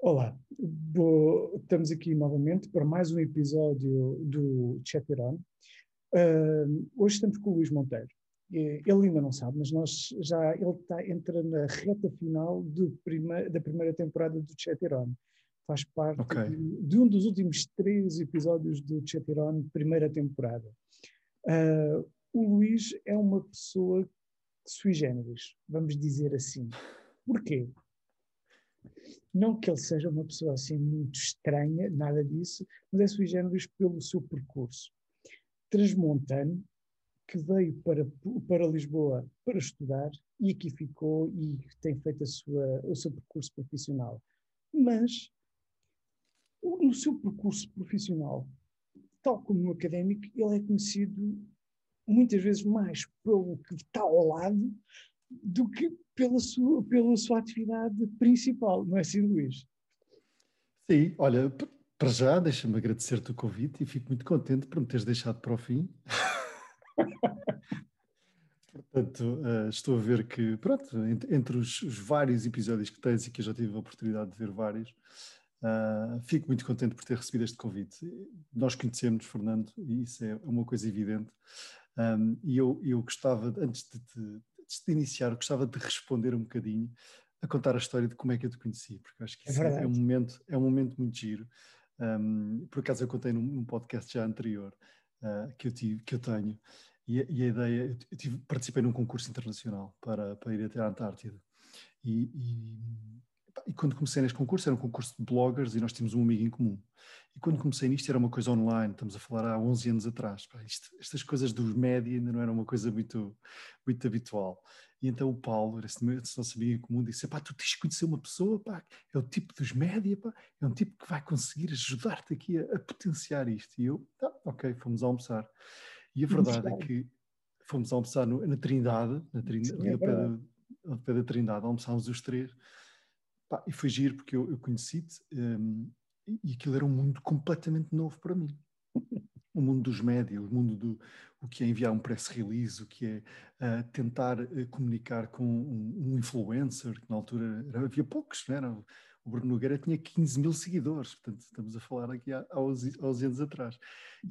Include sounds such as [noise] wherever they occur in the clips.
Olá, estamos aqui novamente para mais um episódio do Chat-On. Uh, hoje estamos com o Luís Monteiro. Ele ainda não sabe, mas nós já ele está, entra na reta final prima, da primeira temporada do Chat-On. Faz parte okay. de, de, um dos últimos três episódios do Chat-On, primeira temporada. Uh, o Luís é uma pessoa sui generis, vamos dizer assim. Porquê? Não que ele seja uma pessoa assim muito estranha, nada disso, mas é sui generis pelo seu percurso. Transmontano, que veio para, para Lisboa para estudar e aqui ficou e tem feito a sua, o seu percurso profissional. Mas, no seu percurso profissional, tal como no académico, ele é conhecido muitas vezes mais pelo que está ao lado do que pela sua, pela sua atividade principal, não é assim, Luís? Sim, olha, para já deixa-me agradecer-te o convite e fico muito contente por me teres deixado para o fim. [laughs] Portanto, uh, estou a ver que, pronto, entre, entre os, os, vários episódios que tens e que eu já tive a oportunidade de ver vários, uh, fico muito contente por ter recebido este convite. Nós conhecemos, Fernando, e isso é uma coisa evidente. Um, e eu, eu gostava, antes de te antes de iniciar, gostava de responder um bocadinho a contar a história de como é que eu te conheci, porque acho que é, é, um, momento, é um momento muito giro. Um, por acaso eu contei num, num podcast já anterior uh, que, eu tive, que eu tenho, e, e a ideia, eu tive, participei num concurso internacional para, para ir até à Antártida. E, e, e, quando comecei neste concurso, era um concurso de bloggers e nós tínhamos um amigo em comum. E quando comecei nisto, era uma coisa online, estamos a falar há 11 anos atrás. Pá, isto, estas coisas dos média ainda não eram uma coisa muito, muito habitual. E então o Paulo, esse, nosso amigo em comum, disse: pá, tu tens de conhecer uma pessoa, pá, é o tipo dos média, pá, é um tipo que vai conseguir ajudar-te aqui a, a, potenciar isto. E eu, tá, ok, fomos almoçar. E a verdade é que fomos almoçar no, na Trindade, na Trindade, ali ao pé, da, ao pé da Trindade, almoçámos os três. Pá, e foi giro porque eu, eu conheci-te um, e aquilo era um mundo completamente novo para mim. O mundo dos médias, o mundo do o que é enviar um press release, o que é uh, tentar uh, comunicar com um, um, influencer, que na altura era, havia poucos, não era? O Bruno Nogueira tinha 15 mil seguidores, portanto estamos a falar aqui há, há 11, anos atrás.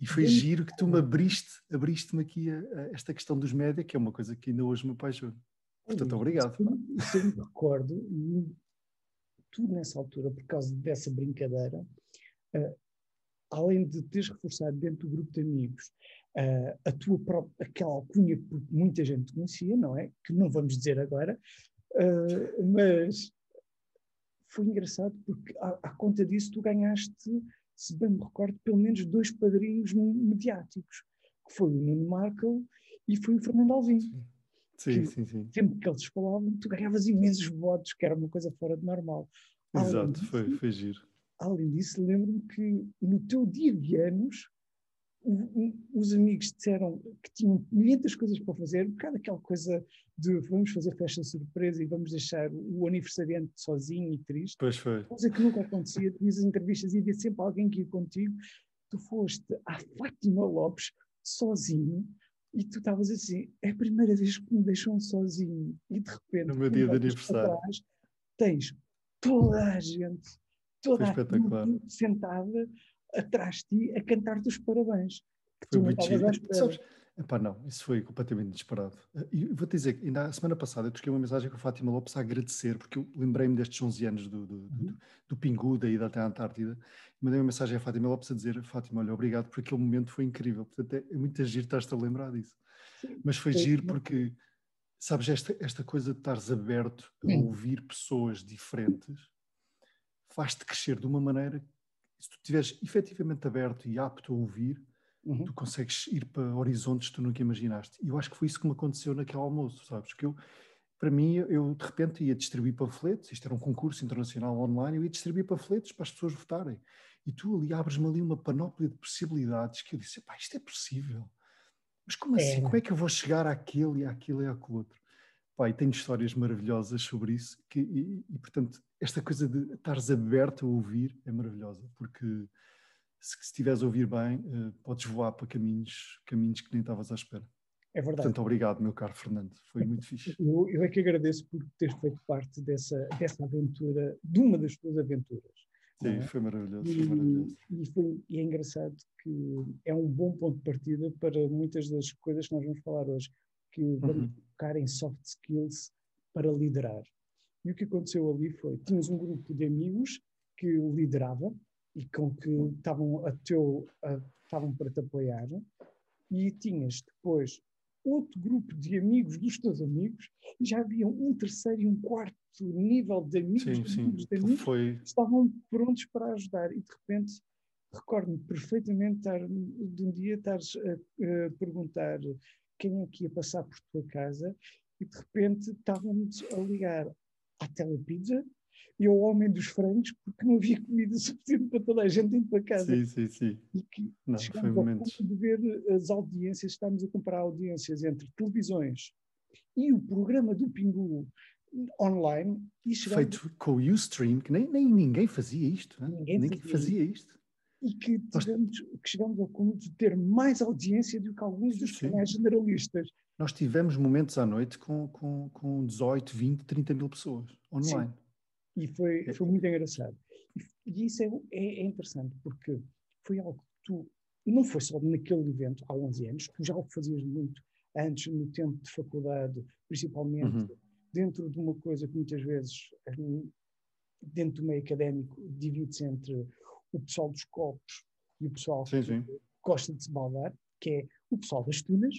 E foi giro que tu me abriste, abriste-me aqui a, a esta questão dos médias, que é uma coisa que ainda hoje me apaixona. Portanto, obrigado. Eu me tu nessa altura, por causa dessa brincadeira, uh, além de teres reforçado dentro do grupo de amigos uh, a tua própria, aquela alcunha que muita gente conhecia, não é? Que não vamos dizer agora, uh, mas foi engraçado porque à, à, conta disso tu ganhaste, se bem me recordo, pelo menos dois padrinhos mediáticos, que foi o Nuno Markle e foi o Fernando Alvim. Sim. Sim, sim, sim. Sempre que eles falavam, tu ganhavas imensos votos, que era uma coisa fora de normal. Exato, disso, foi, foi giro. Além disso, lembro-me que no teu dia de anos, os amigos disseram que tinham muitas coisas para fazer, um bocado aquela coisa de vamos fazer festa surpresa e vamos deixar o aniversariante sozinho e triste. Pois foi. Coisa que nunca acontecia, tu as entrevistas e havia sempre alguém que ia contigo. Tu foste à Fátima Lopes sozinho e tu estavas assim, é a primeira vez que me deixam sozinho. E de repente no meu dia de aniversário. trás, tens toda a gente toda a gente sentada atrás de ti a cantar-te os parabéns que foi tu muito não Sabes, epá, não, isso foi completamente disparado. E vou-te dizer que ainda a semana passada eu troquei uma mensagem com a Fátima Lopes a agradecer, porque eu lembrei-me destes 11 anos do, do, uhum. do, do Pingu, da ida até à Antártida, e mandei uma mensagem à Fátima Lopes a dizer, Fátima, olha, obrigado, porque aquele momento foi incrível. Portanto, é, é muito giro estar-te a lembrar disso. Sim. Mas foi giro porque, sabes, esta, esta coisa de estares aberto a ouvir pessoas diferentes faz-te crescer de uma maneira, se tu estiveres efetivamente aberto e apto a ouvir, uhum. tu consegues ir para horizontes que tu nunca imaginaste. E eu acho que foi isso que me aconteceu naquele almoço, sabes? Que eu, para mim, eu de repente ia distribuir panfletos, isto era um concurso internacional online, eu ia distribuir panfletos para as pessoas votarem. E tu ali abres-me ali uma panóplia de possibilidades que eu disse, pá, isto é possível. Mas como assim? É. Como é que eu vou chegar àquele e àquilo e àquele outro? Pá, e tenho histórias maravilhosas sobre isso que, e, e, portanto, esta coisa de estares aberto a ouvir é maravilhosa, porque se, estiveres a ouvir bem, uh, podes voar para caminhos, caminhos que nem estavas à espera. É verdade. Portanto, obrigado, meu caro Fernando. Foi muito fixe. Eu, eu é que agradeço por teres feito parte dessa, dessa aventura, de uma das tuas aventuras. Sim, é? foi maravilhoso. Foi maravilhoso. E, foi, e é engraçado que é um bom ponto de partida para muitas das coisas que nós vamos falar hoje, que vamos uhum. focar em soft skills para liderar. E o que aconteceu ali foi, tínhamos um grupo de amigos que liderava e com que estavam a teu, estavam para te apoiar, e tinhas depois outro grupo de amigos dos teus amigos, e já havia um terceiro e um quarto nível de amigos, sim, de amigos, sim. de amigos Foi... que estavam prontos para ajudar. E de repente, recordo-me perfeitamente estar, de um dia estares a, a, perguntar quem é que ia passar por tua casa, e de repente estávamos a ligar à Telepizza e ao Homem dos Frangos, porque não havia comida [laughs] suficiente para toda a gente dentro da casa. Sim, sim, sim. E que não, foi momentos. de ver as audiências, estamos a comparar audiências entre televisões e o programa do Pingu online. E Feito com o Ustream, que nem, nem ninguém fazia isto. Né? Ninguém, ninguém fazia, fazia isto. E que, tivemos, que chegamos ao ponto de ter mais audiência do que alguns dos canais generalistas. Nós tivemos momentos à noite com, com, com 18, 20, 30 mil pessoas online. Sim. E foi, é. foi muito engraçado. E isso é, é, é, interessante, porque foi algo que tu, não foi só naquele evento há 11 anos, tu já o fazias muito antes, no tempo de faculdade, principalmente uhum. dentro de uma coisa que muitas vezes, dentro do meio académico, divide-se entre o pessoal dos copos e o pessoal sim, sim. que gosta de se baldar, que é o pessoal das tunas,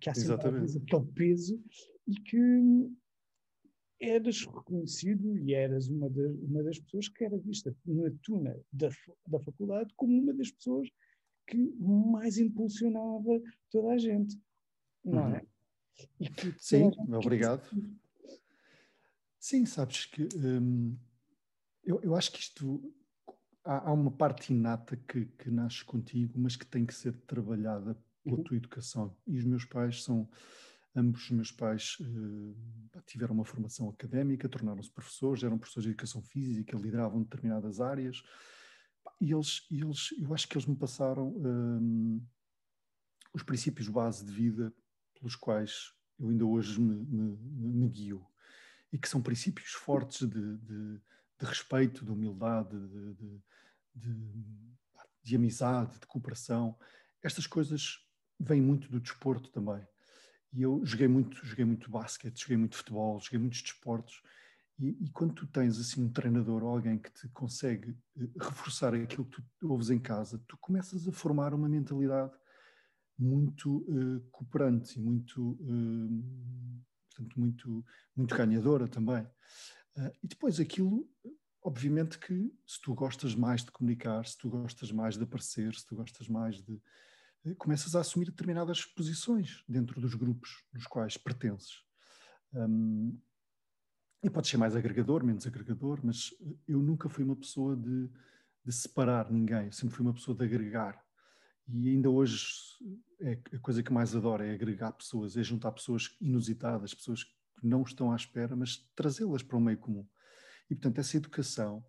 que há sempre aquele peso, e que eras reconhecido e eras uma, de, uma das pessoas que era vista na tuna da, da faculdade como uma das pessoas que mais impulsionava toda a gente, não uhum. é? Sim, obrigado. Sim, sabes que hum, eu, eu acho que isto há, há uma parte inata que, que nasce contigo, mas que tem que ser trabalhada pela uhum. tua educação. E os meus pais são Ambos os meus pais uh, tiveram uma formação académica, tornaram-se professores, eram professores de educação física, lideravam determinadas áreas. E eles, eles eu acho que eles me passaram um, os princípios base de vida pelos quais eu ainda hoje me, me, me guio. E que são princípios fortes de, de, de respeito, de humildade, de, de, amizade, de cooperação. Estas coisas vêm muito do desporto também. E eu joguei muito, joguei muito basquete, joguei muito futebol, joguei muitos desportos. E, e, quando tu tens assim um treinador alguém que te consegue uh, reforçar aquilo que tu ouves em casa, tu começas a formar uma mentalidade muito uh, cooperante e muito, uh, portanto, muito, muito ganhadora também. e depois aquilo, obviamente que se tu gostas mais de comunicar, se tu gostas mais de aparecer, se tu gostas mais de, eh, começas a assumir determinadas posições dentro dos grupos nos quais pertences. Um, e pode ser mais agregador, menos agregador, mas eu nunca fui uma pessoa de, de separar ninguém, eu sempre fui uma pessoa de agregar. E ainda hoje é a coisa que mais adoro é agregar pessoas, é juntar pessoas inusitadas, pessoas que não estão à espera, mas trazê-las para o meio comum. E portanto, essa educação,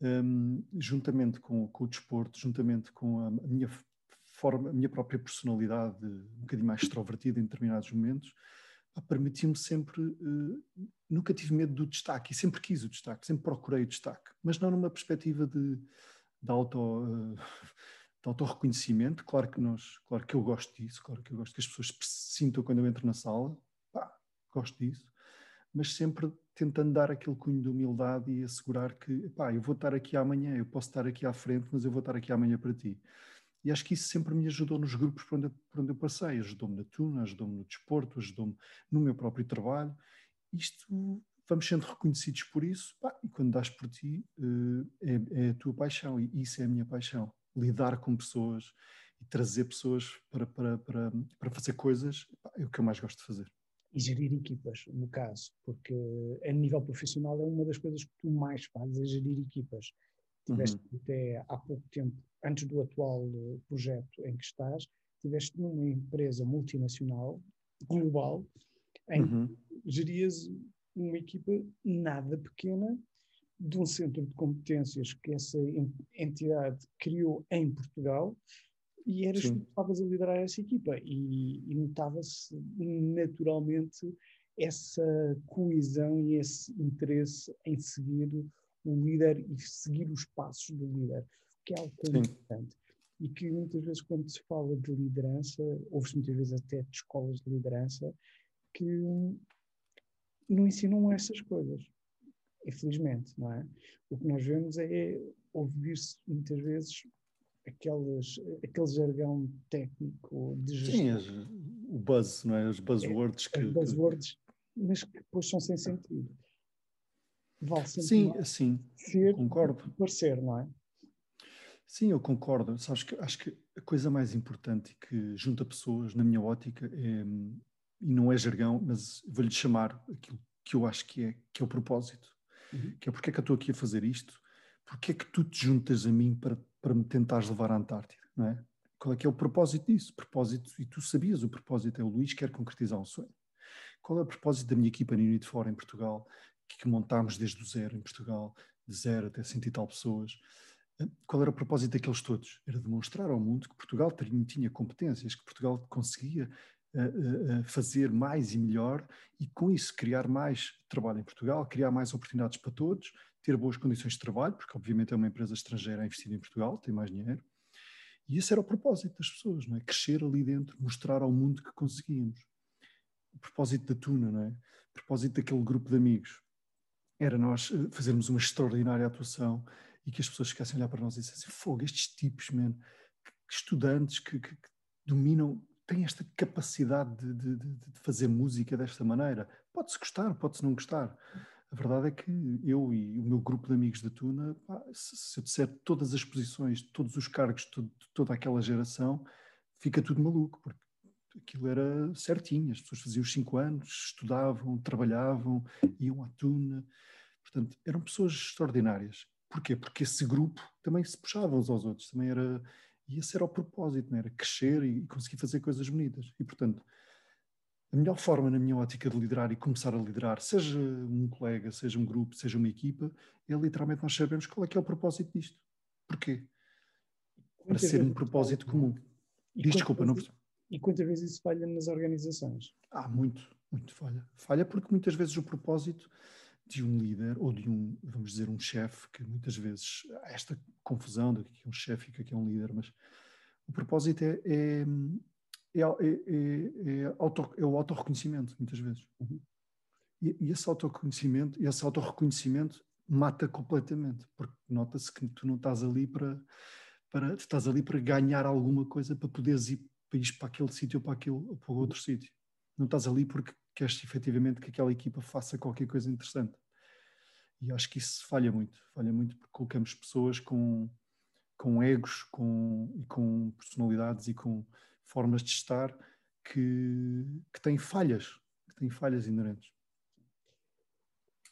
um, juntamente com, com, o desporto, juntamente com a minha forma, a minha própria personalidade, um bocadinho mais extrovertida em determinados momentos, permitiu-me sempre, uh, nunca tive medo do destaque e sempre quis o destaque, sempre procurei o destaque, mas não numa perspectiva de, de auto. De autorreconhecimento, claro que nós, claro que eu gosto disso, claro que eu gosto que as pessoas sintam quando eu entro na sala, pá, gosto disso, mas sempre tentando dar aquele cunho de humildade e assegurar que, pá, eu vou estar aqui amanhã, eu posso estar aqui à frente, mas eu vou estar aqui amanhã para ti. E acho que isso sempre me ajudou nos grupos por onde, por onde eu passei. Ajudou-me na tuna, ajudou-me no desporto, ajudou-me no meu próprio trabalho. Isto, vamos sendo reconhecidos por isso, pá, e quando dás por ti, uh, é, é, a tua paixão, e isso é a minha paixão. Lidar com pessoas e trazer pessoas para, para, para, para fazer coisas pá, é o que eu mais gosto de fazer. E gerir equipas, no caso, porque a nível profissional é uma das coisas que tu mais fazes, é gerir equipas. Tiveste uhum. até há pouco tempo antes do atual eh, projeto em que estás, estiveste numa empresa multinacional, global, em uhum. que gerias uma equipa nada pequena de um centro de competências que essa entidade criou em Portugal, E eras tu que estavas a liderar essa equipa e, e notava-se naturalmente essa coesão e esse interesse em seguir o líder e seguir os passos do líder, que é algo tão importante. E que muitas vezes, quando se fala de liderança, ouve-se muitas vezes até de escolas de liderança, que não ensinam essas coisas, infelizmente, não é? O que nós vemos é ouvir-se muitas vezes aquelas, aquele jargão técnico de gestão. Sim, o buzz, não é? Os buzzwords. É, que, os buzzwords, mas que depois são sem sentido. Vale sim, sim, ser, concordo. parecer, não é? Sim, eu concordo. Sabes que acho que a coisa mais importante que junta pessoas, na minha ótica, é, e não é jargão, mas vou-lhe chamar aquilo que eu acho que é, que é o propósito. Uhum. Que é porque é que eu estou aqui a fazer isto? Porque é que tu te juntas a mim para, para me tentares levar à Antártida, não é? Qual é que é o propósito disso? Propósito, e tu sabias o propósito, é o Luís quer concretizar um sonho. Qual é o propósito da minha equipa no Unit Fora em Portugal, que, montámos desde o zero em Portugal, de zero até cento e tal pessoas? Eh, qual era o propósito daqueles todos? Era demonstrar ao mundo que Portugal tinha, competências, que Portugal conseguia uh, uh, fazer mais e melhor e, com isso, criar mais trabalho em Portugal, criar mais oportunidades para todos, ter boas condições de trabalho, porque, obviamente, é uma empresa estrangeira a investir em Portugal, tem mais dinheiro. E esse era o propósito das pessoas, não é? Crescer ali dentro, mostrar ao mundo que conseguíamos o propósito da Tuna, não é? O propósito daquele grupo de amigos era nós eh, fazermos uma extraordinária atuação e que as pessoas ficassem a olhar para nós e dissessem: Fogo, estes tipos, man, que estudantes que, que, que, dominam, têm esta capacidade de, de, de, fazer música desta maneira. Pode-se gostar, pode-se não gostar. A verdade é que eu e o meu grupo de amigos da Tuna, pá, se, se, eu disser todas as posições, todos os cargos de toda aquela geração, fica tudo maluco, porque aquilo era certinho, as pessoas faziam os cinco anos, estudavam, trabalhavam, iam à tuna, portanto, eram pessoas extraordinárias. Porquê? Porque esse grupo também se puxava uns aos outros, também era, e esse era o propósito, não era crescer e conseguir fazer coisas bonitas. E, portanto, a melhor forma, na minha ótica, de liderar e começar a liderar, seja um colega, seja um grupo, seja uma equipa, é literalmente nós sabemos qual é que é o propósito disto. Porquê? Para ser um propósito comum. Diz, desculpa, não percebi. E quantas vezes isso falha nas organizações? Ah, muito, muito falha. Falha porque muitas vezes o propósito de um líder ou de um, vamos dizer, um chefe, que muitas vezes há esta confusão de que é um chefe e que é um líder, mas o propósito é, é, é, é, é auto, é o autorreconhecimento, muitas vezes. Uhum. E, e, esse autoconhecimento, esse autorreconhecimento mata completamente, porque nota-se que tu não estás ali para, para estás ali para ganhar alguma coisa para poderes ir para ir para aquele sítio ou para, aquele, ou para outro sítio. Não estás ali porque queres efetivamente que aquela equipa faça qualquer coisa interessante. E acho que isso falha muito. Falha muito porque colocamos pessoas com, com egos com, e com personalidades e com formas de estar que, que têm falhas, que têm falhas inerentes.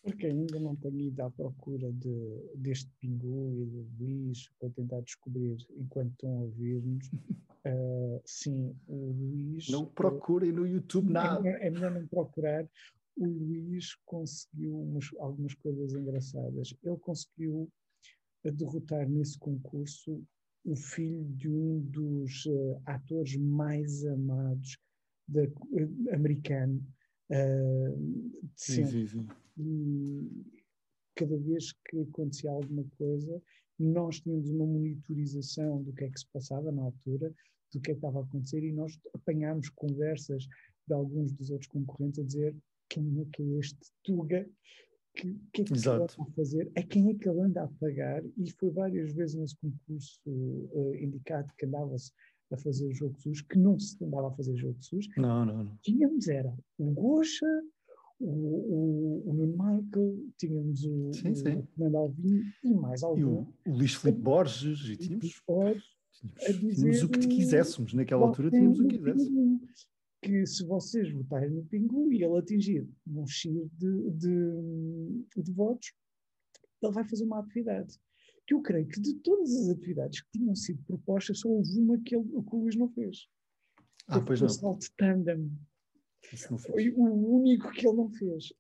Porque ainda não tenho ido à procura de, deste Pingu e do Luís para tentar descobrir, enquanto estão a ouvir-nos, uh, [laughs] sim, o Luís. Não procurem no YouTube nada. É, é melhor não procurar. O Luís conseguiu umas, algumas coisas engraçadas. Ele conseguiu derrotar nesse concurso o filho de um dos uh, atores mais amados da, uh, americano. Uh, sim, sim, sim e cada vez que acontecia alguma coisa, nós tínhamos uma monitorização do que é que se passava na altura, do que é que estava a acontecer, e nós apanhámos conversas de alguns dos outros concorrentes a dizer quem é que é este Tuga, que, que é que Exato. ele anda a fazer, a quem é que ele anda a pagar, e foi várias vezes nesse concurso uh, indicado que andava-se a fazer jogo de SUS, que não se andava a fazer jogo de SUS. Não, não, não. Tínhamos era o Gocha, o, o, o Nuno Michael, tínhamos o, sim, sim. o Fernando Alvim e mais algum. E o, o Luís Filipe Borges, e tínhamos, Borges, tínhamos, tínhamos, o que quiséssemos, naquela altura tínhamos o que quiséssemos. Que se vocês votarem no Pingu e ele atingir um X de, de, de votos, ele vai fazer uma atividade. Que eu creio que de todas as atividades que tinham sido propostas, só houve uma que, ele, que o Luís não fez. Ah, pois não. O salto tandem foi o único que ele não fez.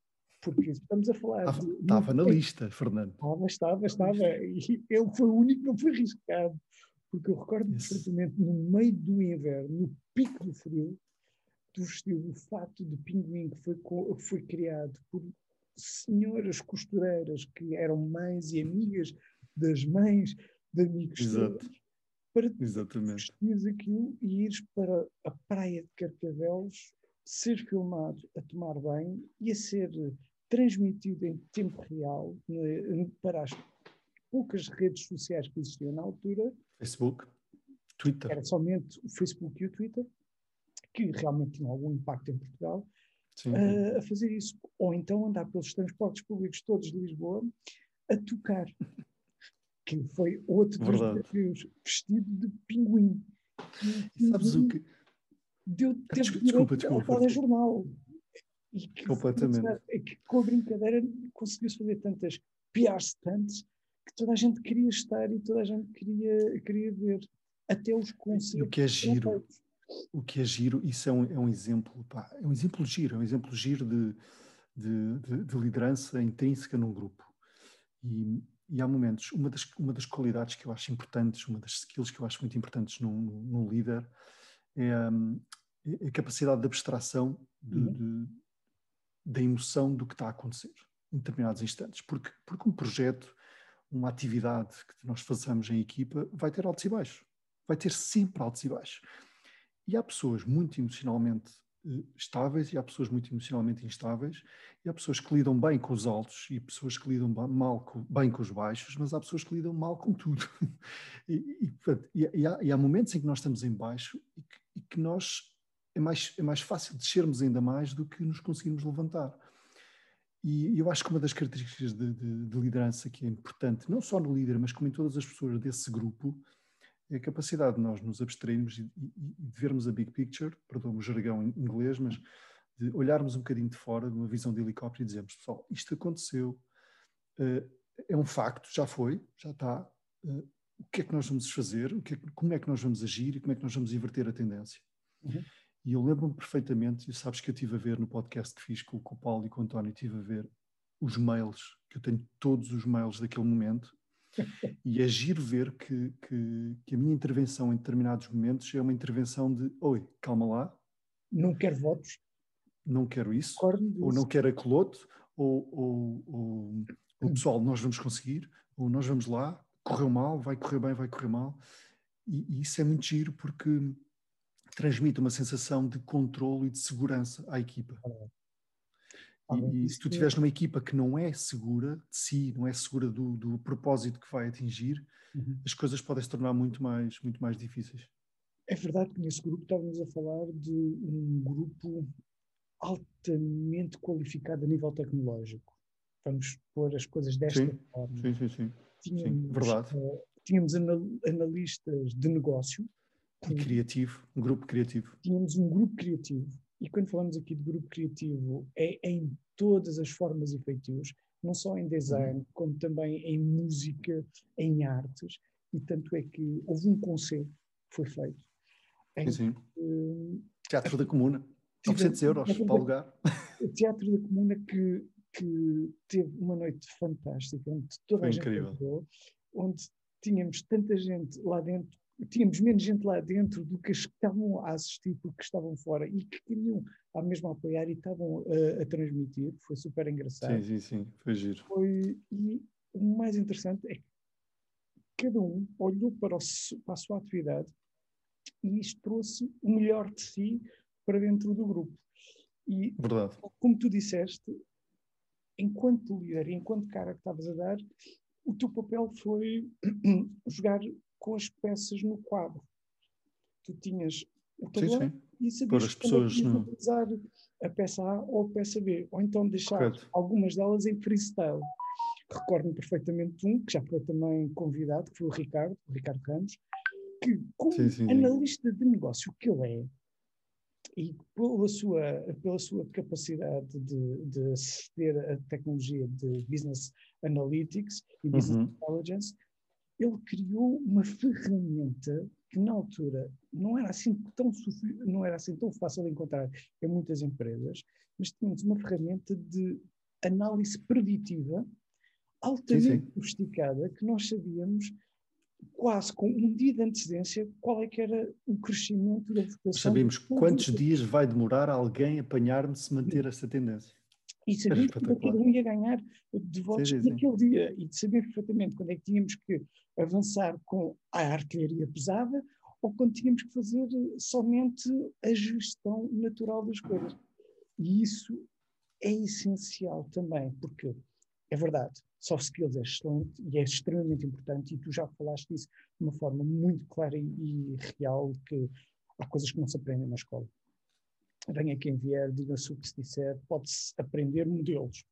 Porque estamos a falar. Estava, de, estava na lista, Fernando. Estava, estava, estava. E ele foi o único que não foi arriscado. porque eu recordo perfeitamente no meio do inverno, no pico do frio, do vestido, o fato de pinguim que foi, que foi criado por senhoras costureiras que eram mães e amigas das mães de amigos Exato. para Exatamente. aquilo e ires para a praia de Carcavelos, ser filmado a tomar banho e a ser transmitido em tempo real né, para as poucas redes sociais que existiam na altura. Facebook, Twitter. Era somente o Facebook e o Twitter, que realmente tinham algum impacto em Portugal, Sim. uh, a fazer isso. Ou então andar pelos transportes públicos todos de Lisboa a tocar. que foi outro dos desafios, vestido de pinguim. E sabes o que. Deu Ah, tempo desculpa, desculpa, desculpa. ao telejornal. E que, Completamente. que com a brincadeira conseguiu-se fazer tantas PR stunts que toda a gente queria estar e toda a gente queria, queria ver. Até os E o concertos. que é giro. O que é giro, isso é um, é um exemplo, pá, é um exemplo giro, é um exemplo giro de, de, de- de liderança intrínseca num grupo. E, e há momentos, uma das, uma das qualidades que eu acho importantes, uma das skills que eu acho muito importantes num, num- líder é, hum, é a capacidade de abstração de- Uhum. da emoção do que está a acontecer em determinados instantes. Porque, porque um projeto, uma atividade que nós façamos em equipa vai ter altos e baixos. Vai ter sempre altos e baixos. E há pessoas muito emocionalmente eh, estáveis e há pessoas muito emocionalmente instáveis e há pessoas que lidam bem com os altos e pessoas que lidam mal com, bem com os baixos, mas há pessoas que lidam mal com tudo. [laughs] E, e- e há, e há momentos em que nós estamos em baixo e que, e que nós é mais, é mais fácil descermos ainda mais do que nos conseguirmos levantar. E eu acho que uma das características de, de- de liderança que é importante, não só no líder, mas como em todas as pessoas desse grupo, é a capacidade de nós nos abstrairmos e, e- e de vermos a big picture, perdoa-me o jargão em inglês, mas de olharmos um bocadinho de fora, de uma visão de helicóptero e dizermos, pessoal, isto aconteceu, eh, é um facto, já foi, já está, eh, o que é que nós vamos fazer, o que é como é que nós vamos agir e como é que nós vamos inverter a tendência. Uhum. E eu lembro-me perfeitamente, e sabes que eu estive a ver no podcast que fiz com, com o Paulo e com o António, estive a ver os mails, que eu tenho todos os mails daquele momento, [laughs] e é giro ver que, que, que a minha intervenção em determinados momentos é uma intervenção de oi, calma lá, Não quero votos. não quero isso, ou não quero acolote, ou, ou, ou, ou pessoal, nós vamos conseguir, ou nós vamos lá, correu mal, vai correr bem, vai correr mal. E, e isso é muito giro porque transmite uma sensação de controle e de segurança à equipa. E, e se tu estiveres numa equipa que não é segura de si, não é segura do, do propósito que vai atingir, Uhum. as coisas podem se tornar muito mais, muito mais difíceis. É verdade que nesse grupo estávamos a falar de um grupo altamente qualificado a nível tecnológico. Vamos pôr as coisas desta Sim, forma. Sim, sim, sim. Tínhamos, verdade. eh, tínhamos anal- analistas de negócio, E criativo, um grupo criativo. tínhamos um grupo criativo. E quando falamos aqui de grupo criativo, é em todas as formas e feitios, não só em design, como também em música, em artes. E tanto é que houve um concerto que foi feito. Em Sim, sim. que, Teatro da Comuna, tive- 900 euros Teatro para alugar. Teatro da Comuna que, que teve uma noite fantástica, onde toda Foi a gente incrível. onde tínhamos tanta gente lá dentro, tínhamos menos gente lá dentro do que as que estavam a assistir porque estavam fora e que queriam a mesma apoiar e estavam a, a transmitir, foi super engraçado. Sim, sim, sim. Foi giro. Foi, e o mais interessante é que cada um olhou para, o para a sua atividade e isto trouxe o melhor de si para dentro do grupo. E Verdade. como tu disseste, enquanto líder e enquanto cara que estavas a dar, o teu papel foi [clears throat] jogar com as peças no quadro. Tu tinhas o Sim, tabuleiro sim. e sabias as é pessoas utilizar a peça A ou a peça B, ou então deixar Correto. algumas delas em freestyle. Recordo-me perfeitamente um, que já foi também convidado, que foi o Ricardo, o Ricardo Ramos, que como Sim, sim, sim. analista de negócio que ele é, e pela sua, pela sua capacidade de, de aceder à tecnologia de Business Analytics e Business Uhum. Intelligence, ele criou uma ferramenta que na altura não era assim tão, não era assim tão fácil de encontrar em muitas empresas, mas tínhamos uma ferramenta de análise preditiva altamente sim. sofisticada que nós sabíamos quase com um dia de antecedência qual é que era o crescimento da votação. Sabemos quantos dias vai demorar alguém apanhar-me se manter essa tendência. E sabíamos que cada um ia ganhar de votos sim, sim, naquele dia. E saber perfeitamente quando é que tínhamos que avançar com a artilharia pesada ou quando tínhamos que fazer somente a gestão natural das coisas. E isso é essencial também, porque é verdade, soft skills é excelente e é extremamente importante, e tu já falaste disso de uma forma muito clara e, e real, que há coisas que não se aprendem na escola. Venha quem vier, diga-se o que se disser, pode-se aprender modelos.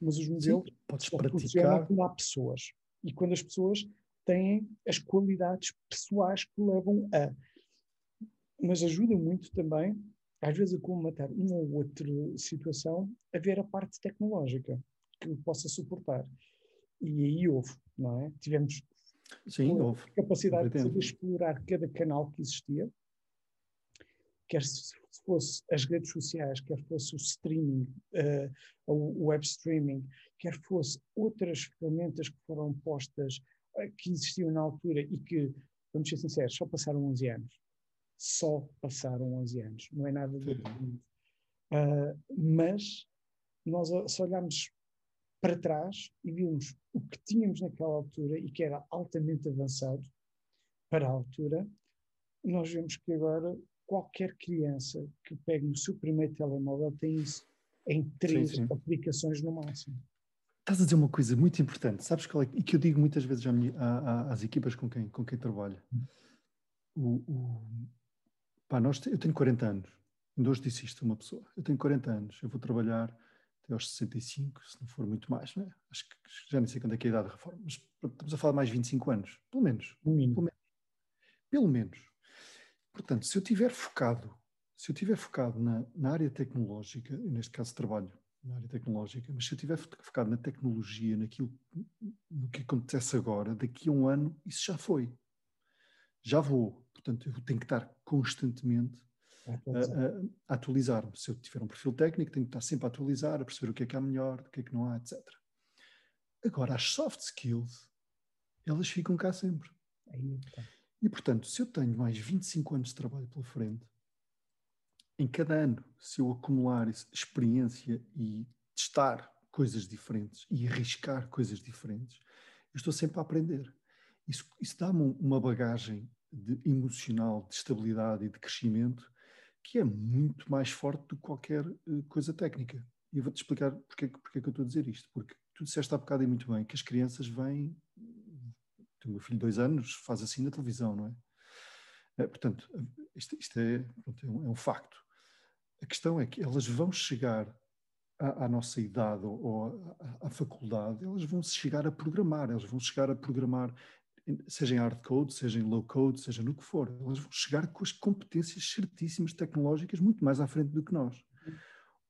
Mas os modelos Sim, podes praticar. quando há pessoas. E quando as pessoas têm as qualidades pessoais que levam a. Mas ajuda muito também, às vezes, a comatar uma ou outra situação, a ver a parte tecnológica que possa suportar. E aí houve, não é? Tivemos Sim, houve. capacidade de explorar cada canal que existia, quer se fosse as redes sociais, quer fosse o streaming, uh, o web streaming, quer fosse outras ferramentas que foram postas, uh, que existiam na altura e que, vamos ser sinceros, só passaram 11 anos. Só passaram 11 anos. Não é nada de uh, Mas nós, se olharmos para trás e vimos o que tínhamos naquela altura e que era altamente avançado para a altura, nós vemos que agora qualquer criança que pegue no seu primeiro telemóvel tem isso em três sim, sim. aplicações no máximo. Estás a dizer uma coisa muito importante, sabes qual é? E que eu digo muitas vezes às equipas com quem, com quem trabalho. O, o, pá, nós, eu tenho 40 anos, ainda hoje disse isto a uma pessoa, eu tenho 40 anos, eu vou trabalhar até aos 65, se não for muito mais, não é? Acho que já nem sei quando é que é a idade da reforma, mas estamos a falar de mais 25 anos, pelo menos. Pelo menos. Pelo menos. Portanto, se eu tiver focado, se eu tiver focado na, na área tecnológica, neste caso trabalho na área tecnológica, mas se eu tiver focado na tecnologia, naquilo no que acontece agora, daqui a um ano isso já foi. Já vou. Portanto, eu tenho que estar constantemente a, a, atualizar-me. Se eu tiver um perfil técnico, tenho que estar sempre a atualizar, a perceber o que é que há melhor, o que é que não há, etc. Agora, as soft skills, elas ficam cá sempre. Aí, tá. E, portanto, se eu tenho mais 25 anos de trabalho pela frente, em cada ano, se eu acumular experiência e testar coisas diferentes e arriscar coisas diferentes, eu estou sempre a aprender. Isso, isso dá-me uma bagagem de emocional, de estabilidade e de crescimento que é muito mais forte do que qualquer uh, coisa técnica. E eu vou-te explicar porque, porque é que eu estou a dizer isto. Porque tu disseste há bocado e muito bem que as crianças vêm. O meu filho de dois anos faz assim na televisão, não é? é portanto, isto, isto é, pronto, é, um, é, um, facto. A questão é que elas vão chegar à, nossa idade ou, à, faculdade, elas vão chegar a programar, elas vão chegar a programar seja em hard code, seja em low code, seja no que for, elas vão chegar com as competências certíssimas tecnológicas muito mais à frente do que nós.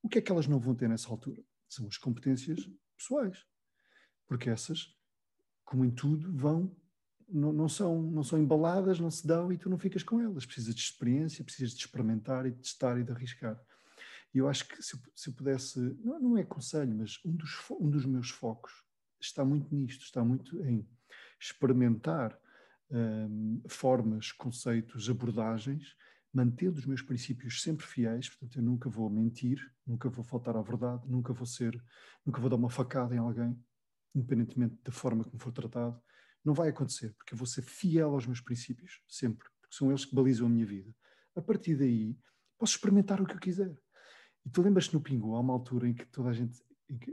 O que é que elas não vão ter nessa altura? São as competências pessoais. Porque essas, como em tudo, vão, não, não, são, não são embaladas, não se dão e tu não ficas com elas. Precisas de experiência, precisas de experimentar e de testar e de arriscar. E eu acho que se se eu pudesse, não, não é conselho, mas um dos, um dos meus focos está muito nisto, está muito em experimentar um, formas, conceitos, abordagens, mantendo os meus princípios sempre fiéis, portanto eu nunca vou mentir, nunca vou faltar à verdade, nunca vou ser, nunca vou dar uma facada em alguém, independentemente da forma como for tratado, não vai acontecer, porque eu vou ser fiel aos meus princípios, sempre, porque são eles que balizam a minha vida. A partir daí, posso experimentar o que eu quiser. E tu lembras-te no Pingu, há uma altura em que toda a gente,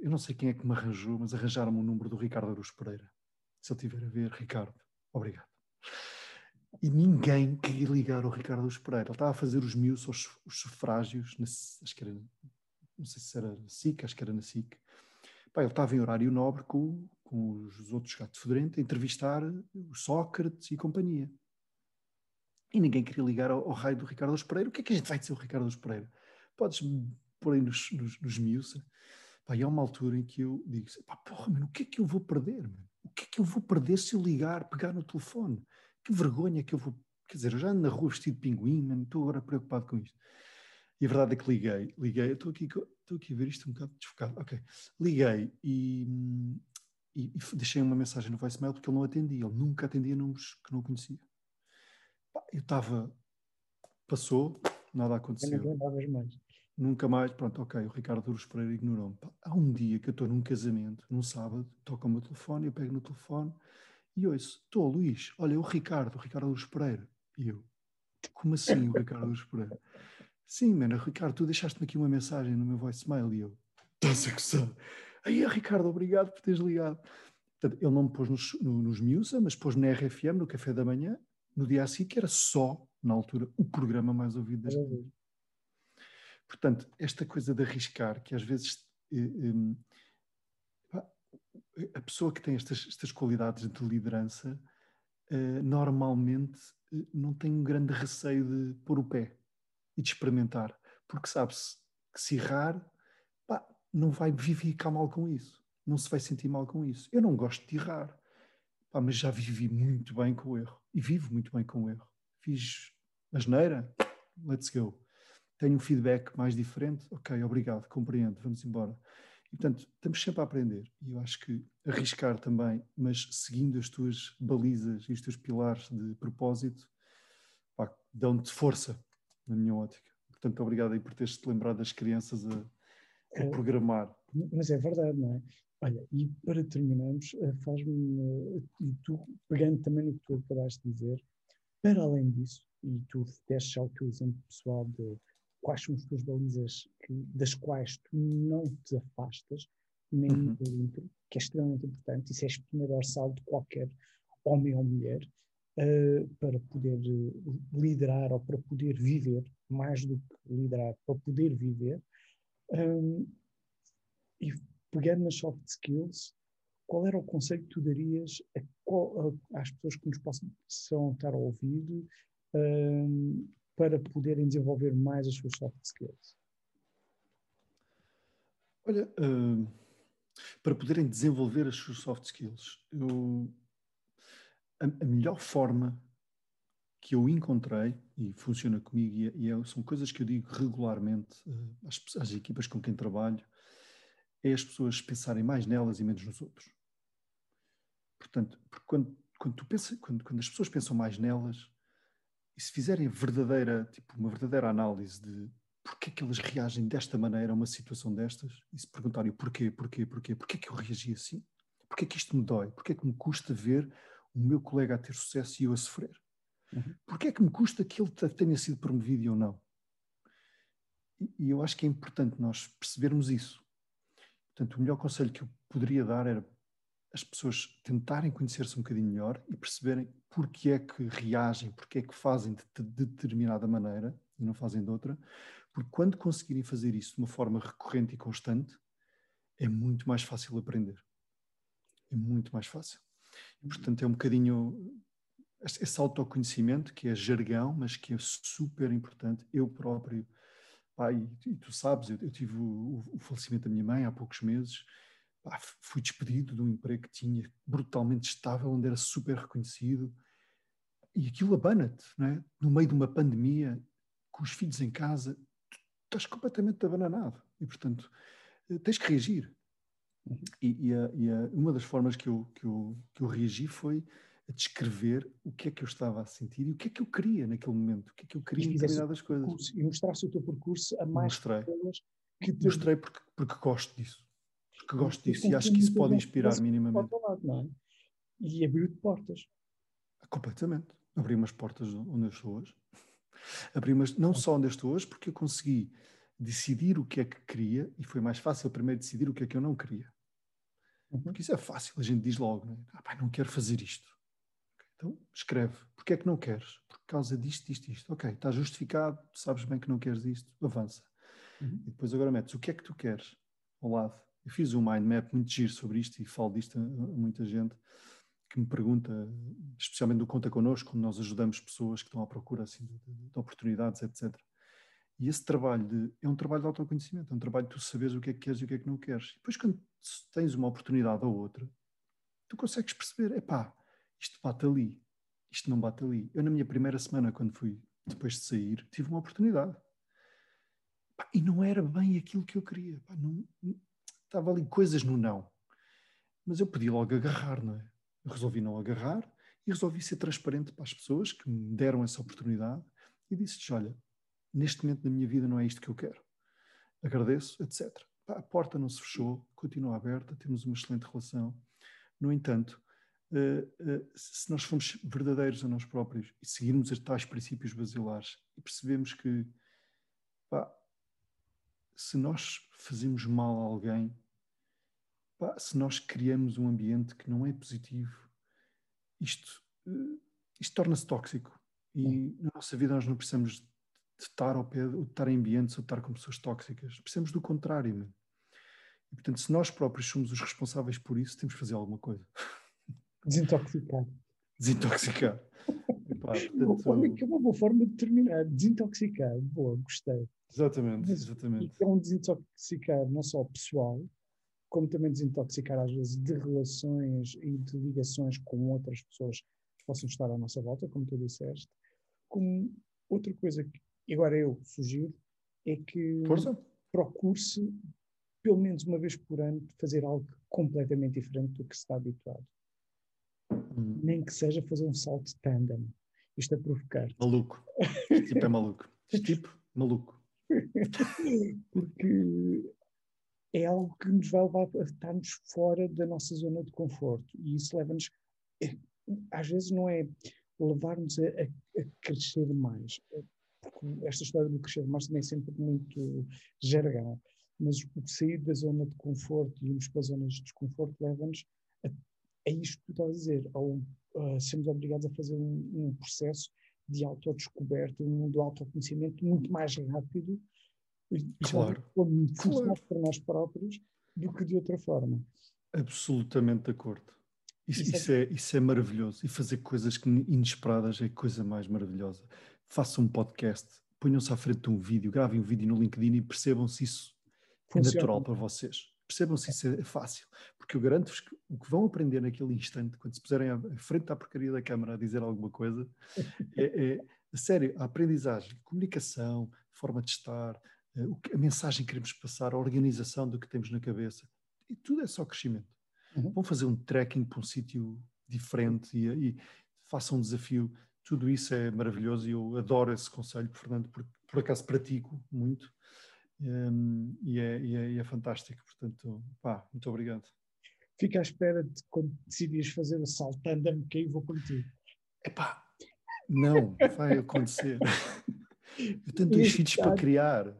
eu não sei quem é que me arranjou, mas arranjaram-me o número do Ricardo Aruz Pereira se ele estiver a ver, Ricardo, obrigado. E ninguém queria ligar ao Ricardo Pereira. Ele estava a fazer os os, os sufrágios, na, acho que era, não sei se era na SIC, acho que era na SIC. Pá, ele estava em horário nobre com, com os outros gatos fedorentes a entrevistar o Sócrates e companhia. E ninguém queria ligar ao, ao raio do Ricardo Pereira. O que é que a gente vai dizer ao Ricardo Pereira? Podes pôr aí nos, nos, nos miúdos. Pá, e há uma altura em que eu digo, pá, porra, mano, o que é que eu vou perder, mano? o que é que eu vou perder se eu ligar, pegar no telefone? Que vergonha que eu vou. Quer dizer, eu já ando na rua vestido de pinguim, não estou agora preocupado com isto. E a verdade é que liguei, liguei, estou aqui, estou aqui a ver isto um bocado desfocado. Ok, liguei e, e, e deixei uma mensagem no voicemail porque ele não atendia, ele nunca atendia números que não conhecia. Eu estava, passou, nada aconteceu. mais. Nunca mais, pronto, ok, o Ricardo Douros Pereira ignorou-me. Há um dia que eu estou num casamento, num sábado, toca o meu telefone, eu pego no telefone e ouço, estou, Luís, olha, o Ricardo, o Ricardo Douros Pereira. E eu, como assim o Ricardo Douros Pereira? Sim, mano, Ricardo, tu deixaste-me aqui uma mensagem no meu voicemail e eu, estás a gostar? Aí, Ricardo, obrigado por teres ligado. Portanto, ele não me pôs nos, no, nos Musa, mas pôs na RFM, no café da manhã, no dia a seguir, que era só, na altura, o programa mais ouvido deste país. Portanto, esta coisa de arriscar, que às vezes eh, eh, a pessoa que tem estas, estas qualidades de liderança eh, normalmente não tem um grande receio de pôr o pé e de experimentar, porque sabe-se que se errar, pá, não vai ficar mal com isso, não se vai sentir mal com isso. Eu não gosto de errar, pá, mas já vivi muito bem com o erro e vivo muito bem com o erro. Fiz asneira, let's go tenho um feedback mais diferente, ok, obrigado, compreendo, vamos embora. E, portanto, estamos sempre a aprender. E eu acho que arriscar também, mas seguindo as tuas balizas e os teus pilares de propósito, dão-te força, na minha ótica. Portanto, obrigado aí por teres-te lembrado das crianças a, a é, programar. Mas é verdade, não é? Olha, e para terminarmos, eh, faz-me, eh, e tu, pegando também no que tu acabaste de dizer, para além disso, e tu deste já o teu exemplo pessoal de quais são as tuas balizas que, das quais tu não te afastas, nem uhum. dentro, que é extremamente importante. Isso é espinha dorsal de qualquer homem ou mulher uh, para poder uh, liderar ou para poder viver, mais do que liderar, para poder viver. Um, e pegando nas soft skills, qual era o conselho que tu darias a, a, às pessoas que nos possam estar a ouvir um, para poderem desenvolver mais as suas soft skills? Olha, uh, para poderem desenvolver as suas soft skills, eu, a, a, melhor forma que eu encontrei, e funciona comigo, e, é, e é, são coisas que eu digo regularmente uh, às, às equipas com quem trabalho, é as pessoas pensarem mais nelas e menos nos outros. Portanto, porque quando, quando, tu pensa, quando, quando as pessoas pensam mais nelas, e se fizerem verdadeira, tipo, uma verdadeira análise de porquê que eles reagem desta maneira a uma situação destas, e se perguntarem porquê, porquê, porquê, porquê que eu reagi assim, porquê que isto me dói, porquê que me custa ver o meu colega a ter sucesso e eu a sofrer, uhum. porquê que me custa que ele tenha sido promovido e eu não. E, e eu acho que é importante nós percebermos isso. Portanto, o melhor conselho que eu poderia dar era as pessoas tentarem conhecer-se um bocadinho melhor e perceberem porque é que reagem, porque é que fazem de, de determinada maneira e não fazem de outra, porque quando conseguirem fazer isso de uma forma recorrente e constante, é muito mais fácil aprender. É muito mais fácil. Portanto, é um bocadinho esse autoconhecimento que é jargão, mas que é super importante. Eu próprio, e, tu sabes, eu, eu tive o, o, falecimento da minha mãe há poucos meses pá, fui despedido de um emprego que tinha brutalmente estável, onde era super reconhecido. E aquilo abana-te, não é? No meio de uma pandemia, com os filhos em casa, tu estás completamente abananado. E, portanto, eh, tens que reagir. E, e, a, e a, uma das formas que eu, que, eu, que eu reagi foi a descrever o que é que eu estava a sentir e o que é que eu queria naquele momento, o que é que eu queria em determinadas coisas. E mostraste o teu percurso a mais Mostrei. pessoas que te... Mostrei porque, porque gosto disso porque gosto disso e acho que isso pode inspirar minimamente. Lado, é? E abriu-te portas. Completamente. Abri umas portas onde eu estou hoje. Abri umas, não só onde eu estou hoje, porque eu consegui decidir o que é que queria e foi mais fácil primeiro decidir o que é que eu não queria. Uhum. Porque isso é fácil, a gente diz logo, não é? Ah, pai, não quero fazer isto. Então, escreve. Porquê é que não queres? Por causa disto, disto, isto. Ok, está justificado, sabes bem que não queres isto, avança. Uhum. E depois agora metes o que é que tu queres ao lado. Eu fiz um mind map muito giro sobre isto e falo disto a, muita gente que me pergunta, especialmente do Conta Connosco, como nós ajudamos pessoas que estão à procura assim, de, de, oportunidades, etc. E esse trabalho de, é um trabalho de autoconhecimento, é um trabalho de tu saberes o que é que queres e o que é que não queres. E depois, quando tens uma oportunidade ou outra, tu consegues perceber: epá, isto bate ali, isto não bate ali. Eu, na minha primeira semana, quando fui depois de sair, tive uma oportunidade. e não era bem aquilo que eu queria. não, estava ali coisas no não. mas eu pedi logo agarrar, não é? Eu resolvi não agarrar e resolvi ser transparente para as pessoas que me deram essa oportunidade e disse-lhes: olha, neste momento da minha vida não é isto que eu quero. Agradeço, etc. A porta não se fechou, continua aberta, temos uma excelente relação. No entanto, eh, eh, se nós formos verdadeiros a nós próprios e seguirmos os tais princípios basilares e percebemos que pá, se nós fazemos mal a alguém, pá, se nós criamos um ambiente que não é positivo, isto, eh, isto torna-se tóxico. E na nossa vida nós não precisamos de estar ao pé, de estar em ambientes ou de estar com pessoas tóxicas. Precisamos do contrário. E, portanto, se nós próprios somos os responsáveis por isso, temos que fazer alguma coisa. Desintoxicar. Desintoxicar. [laughs] Epá, portanto... Olha que é uma boa forma de terminar. Desintoxicar. Boa, gostei. Exatamente, Mas, exatamente. É um desintoxicar não só pessoal, como também desintoxicar às vezes de relações e de ligações com outras pessoas que possam estar à nossa volta, como tu disseste. Como outra coisa que agora eu sugiro é que procure-se, pelo menos uma vez por ano, fazer algo completamente diferente do que se está habituado. Hum. Nem que seja fazer um salto de tandem. Isto é provocar. Maluco. Este tipo é maluco. Este tipo, maluco. [laughs] Porque é algo que nos vai levar a estarmos fora da nossa zona de conforto. E isso leva-nos. É, às vezes não é levar-nos a, a, crescer mais. Esta história do crescer mais também é sempre muito jargão. Mas o sair da zona de conforto e irmos para as zonas de desconforto leva-nos a é isto que tu estás a dizer, ao uh, sermos obrigados a fazer um, um processo de autodescoberta, um do autoconhecimento muito mais rápido e claro. muito claro. para nós próprios do que de outra forma. Absolutamente de acordo. Isso, isso, é isso, é, isso é maravilhoso. E fazer coisas inesperadas é a coisa mais maravilhosa. Façam um podcast, ponham-se à frente de um vídeo, gravem um vídeo no LinkedIn e percebam se isso Funciona. é natural para vocês. Percebam se isso é fácil, porque eu garanto-vos que o que vão aprender naquele instante, quando se puserem à frente à porcaria da câmara a dizer alguma coisa, [laughs] é, é sério, a aprendizagem, comunicação, forma de estar, eh, a mensagem que queremos passar, a organização do que temos na cabeça, e tudo é só crescimento. Uhum. Vão fazer um trekking para um sítio diferente e, e façam um desafio. Tudo isso é maravilhoso e eu adoro esse conselho, Fernando, porque por acaso pratico muito um, e, é, e, é, e, é, fantástico. Portanto, pá, muito obrigado. Fica à espera de quando decidires fazer o salto anda-me que aí vou contigo. Epá, não, vai acontecer. Eu tenho dois filhos para criar.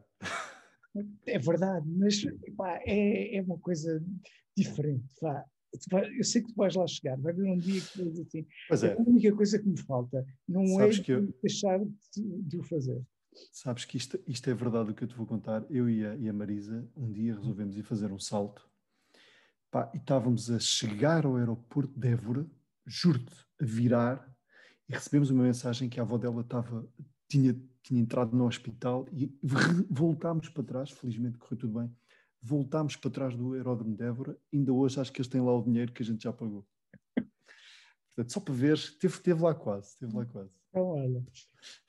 É verdade, mas epá, é, é uma coisa diferente. Vá. Eu sei que tu vais lá chegar, vai haver um dia que vais assim. Pois é. é. A única coisa que me falta não Sabes é que eu... deixar de, de o fazer. Sabes que isto, isto é verdade o que eu te vou contar. Eu e a, e a Marisa, um dia resolvemos ir fazer um salto pá, e estávamos a chegar ao aeroporto de Évora, juro-te, a virar, e recebemos uma mensagem que a avó dela estava, tinha, tinha entrado no hospital e voltámos para trás, felizmente correu tudo bem, voltámos para trás do aeródromo de Évora, ainda hoje acho que eles têm lá o dinheiro que a gente já pagou. Portanto, só para ver, teve, teve lá quase, teve lá quase. Então, olha.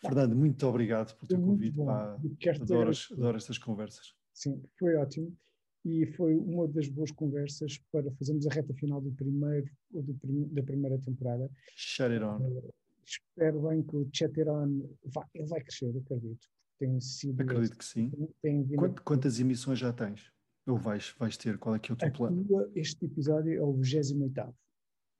Fernando, muito obrigado por teu convite. Pá, adoro, adoro estas conversas. Sim, foi ótimo. E foi uma das boas conversas para fazermos a reta final do primeiro, do prim, da primeira temporada. Shut it on. Uh, espero bem que o Chatteron vai, ele vai crescer, acredito. Tem sido. Acredito que sim. Tem, tem Quanto, quantas emissões já tens? Ou vais, vais ter? Qual é que é o teu plano? Este episódio é o 28.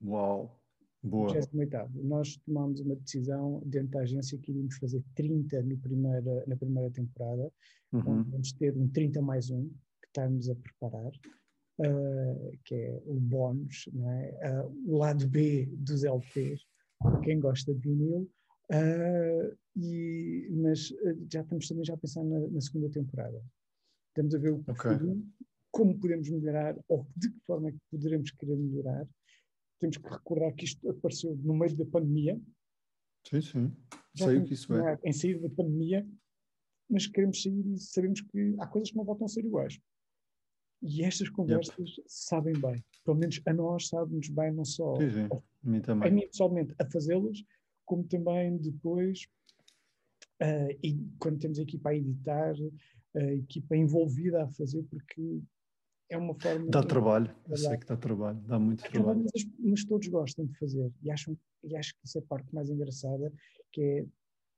Uau! Boa. 28. Nós tomámos uma decisão dentro da agência que iríamos fazer 30 no primeira, na primeira temporada. Uhum. Vamos ter um 30 mais um que estamos a preparar, uh, que é o bónus, é? uh, o lado B dos LPs, para quem gosta de vinil. Uh, e, mas já estamos também já a pensar na, na segunda temporada. Estamos a ver o okay. como podemos melhorar ou de que forma é que poderemos querer melhorar temos que recordar que isto apareceu no meio da pandemia. Sim, sim. Já Sei o que isso é. Em sair da pandemia, mas queremos sair e sabemos que há coisas que não voltam a ser iguais. E estas conversas yep. sabem bem. Pelo menos a nós sabem-nos bem, não só sim, sim. A, mim também. a mim pessoalmente a fazê-las, como também depois, uh, e quando temos a equipa a editar, a equipa envolvida a fazer, porque é uma forma. Dá trabalho, eu sei que dá trabalho, dá muito dá trabalho. Mas, mas, todos gostam de fazer e, acham, e acho que isso é a parte mais engraçada, que é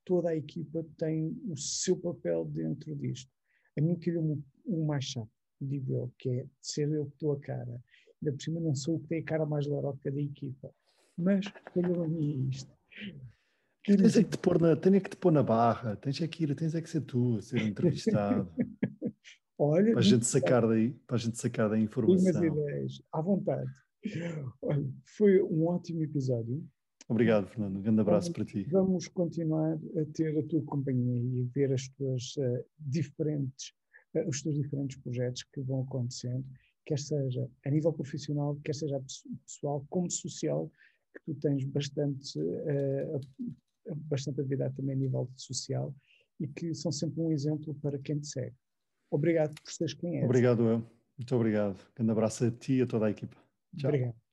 toda a equipa tem o seu papel dentro disto. A mim que o, mais chato, digo eu, que é ser eu que estou a cara. Ainda por cima não sou o que tem a cara mais laroca da equipa. Mas calhou a mim isto. Tens é que te pôr na, tens é que te pôr na barra, tens é que ir, tens é que ser tu a ser entrevistado. [laughs] Olha, para a gente sacar daí, para a gente sacar da informação. Umas ideias, à vontade. Olha, foi um ótimo episódio. Obrigado, Fernando. Um grande abraço vamos, para ti. Vamos continuar a ter a tua companhia e ver as tuas uh, diferentes, uh, os teus diferentes projetos que vão acontecendo, quer seja a nível profissional, quer seja pessoal, como social, que tu tens bastante, uh, bastante atividade também a nível social e que são sempre um exemplo para quem te segue. Obrigado por seres quem és. Obrigado eu. Muito obrigado. Um grande abraço a ti e a toda a equipa. Tchau. Obrigado.